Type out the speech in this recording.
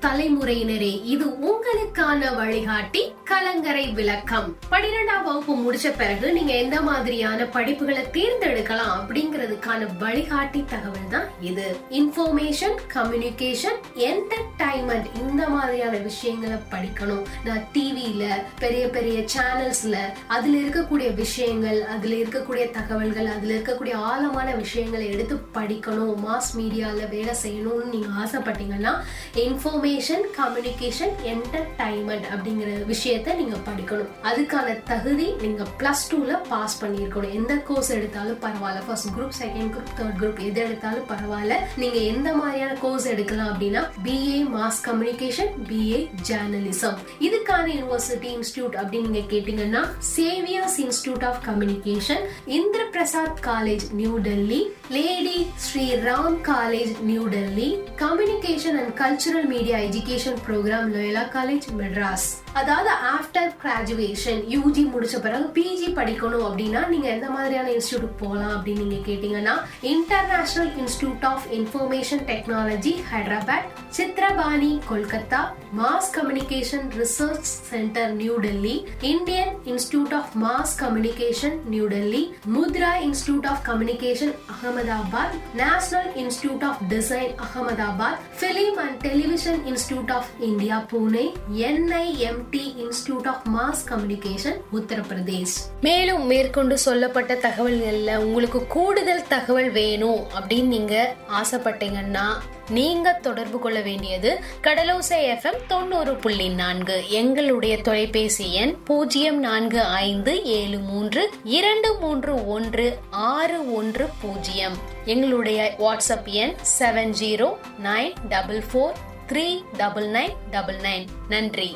தலைமுறையினரே இது உங்களுக்கான வழிகாட்டி. கலங்கரை விளக்கம். பன்னிரெண்டாம் வகுப்பு முடிச்ச பிறகு நீங்க எந்த மாதிரியான படிப்புகளை தேர்ந்தெடுக்கலாம் அப்படிங்கிறதுக்கான வழிகாட்டி தகவல் தான் இது. இன்ஃபர்மேஷன் கம்யூனிகேஷன் என்டர்டைன்மெண்ட் இந்த மாதிரியான விஷயங்களை படிக்கணும். நான் டிவியில பெரிய பெரிய சேனல்ஸ்ல அதுல இருக்கக்கூடிய விஷயங்கள் அதுல இருக்கக்கூடிய தகவல்கள் அதுல இருக்கக்கூடிய ஆழமான விஷயங்களை எடுத்து படிக்கணும். மாஸ் மீடியால வேலை செய்யணும்னு நீங்க ஆசைப்பட்டீங்கன்னா இன்ஃபர்மேஷன் கம்யூனிகேஷன் என்டர்டைன்மெண்ட் அப்படிங்கிற விஷயத்த நீங்க படிக்கணும். அதுக்கான தகுதி நீங்க பிளஸ் டூல பாஸ் பண்ணியிருக்கணும். எந்த கோர்ஸ் எடுத்தாலும் பரவாயில்ல. First group second group third group எது எடுத்தாலும் பரவாயில்ல. நீங்க எந்த மாதிரியான கோர்ஸ் எடுக்கலாம் அப்படின்னா BA mass communication BA journalism இதுக்கான யூனிவர்சிட்டி இன்ஸ்டியூட் அப்படின்னு நீங்க கேட்டீங்கன்னா Xavier's institute of communication Indra Prasad college New Delhi Lady Shri Ram college New Delhi communication and cultural media education programme Loyola college Madras அதாவது after graduation UG முடிச்ச பிறகு PG படிக்கணும் அப்படின்னா நீங்க எந்த மாதிரியான இன்ஸ்டியூட் போகலாம் அப்படின்னு நீங்க கேட்டீங்கன்னா international institute of information technology Hyderabad Chitrabani Kolkata mass communication research centre New Delhi Indian institute of mass communication New Delhi Mudra institute of communication Ahmedabad national institute of design Ahmedabad film and television institute of India Pune NIMT institute of mass communication Uttar Pradesh மேலும் மேற்கொண்டு சொல்லப்பட்ட தகவல்கள்ல உங்களுக்கு கூடுதல் தகவல் வேணும் அப்படின்னு நீங்க ஆசைப்பட்டீங்கன்னா நீங்க தொடர்பு கொள்ள வேண்டியது கடலோசை எஃப்எம் தொண்ணூறு புள்ளி நான்கு. எங்களுடைய தொலைபேசி எண் பூஜ்ஜியம் நான்கு ஐந்து ஏழு மூன்று இரண்டு மூன்று ஒன்று ஆறு ஒன்று பூஜ்ஜியம் எங்களுடைய வாட்ஸ்அப் எண் seven zero nine double four three double nine double nine நன்றி.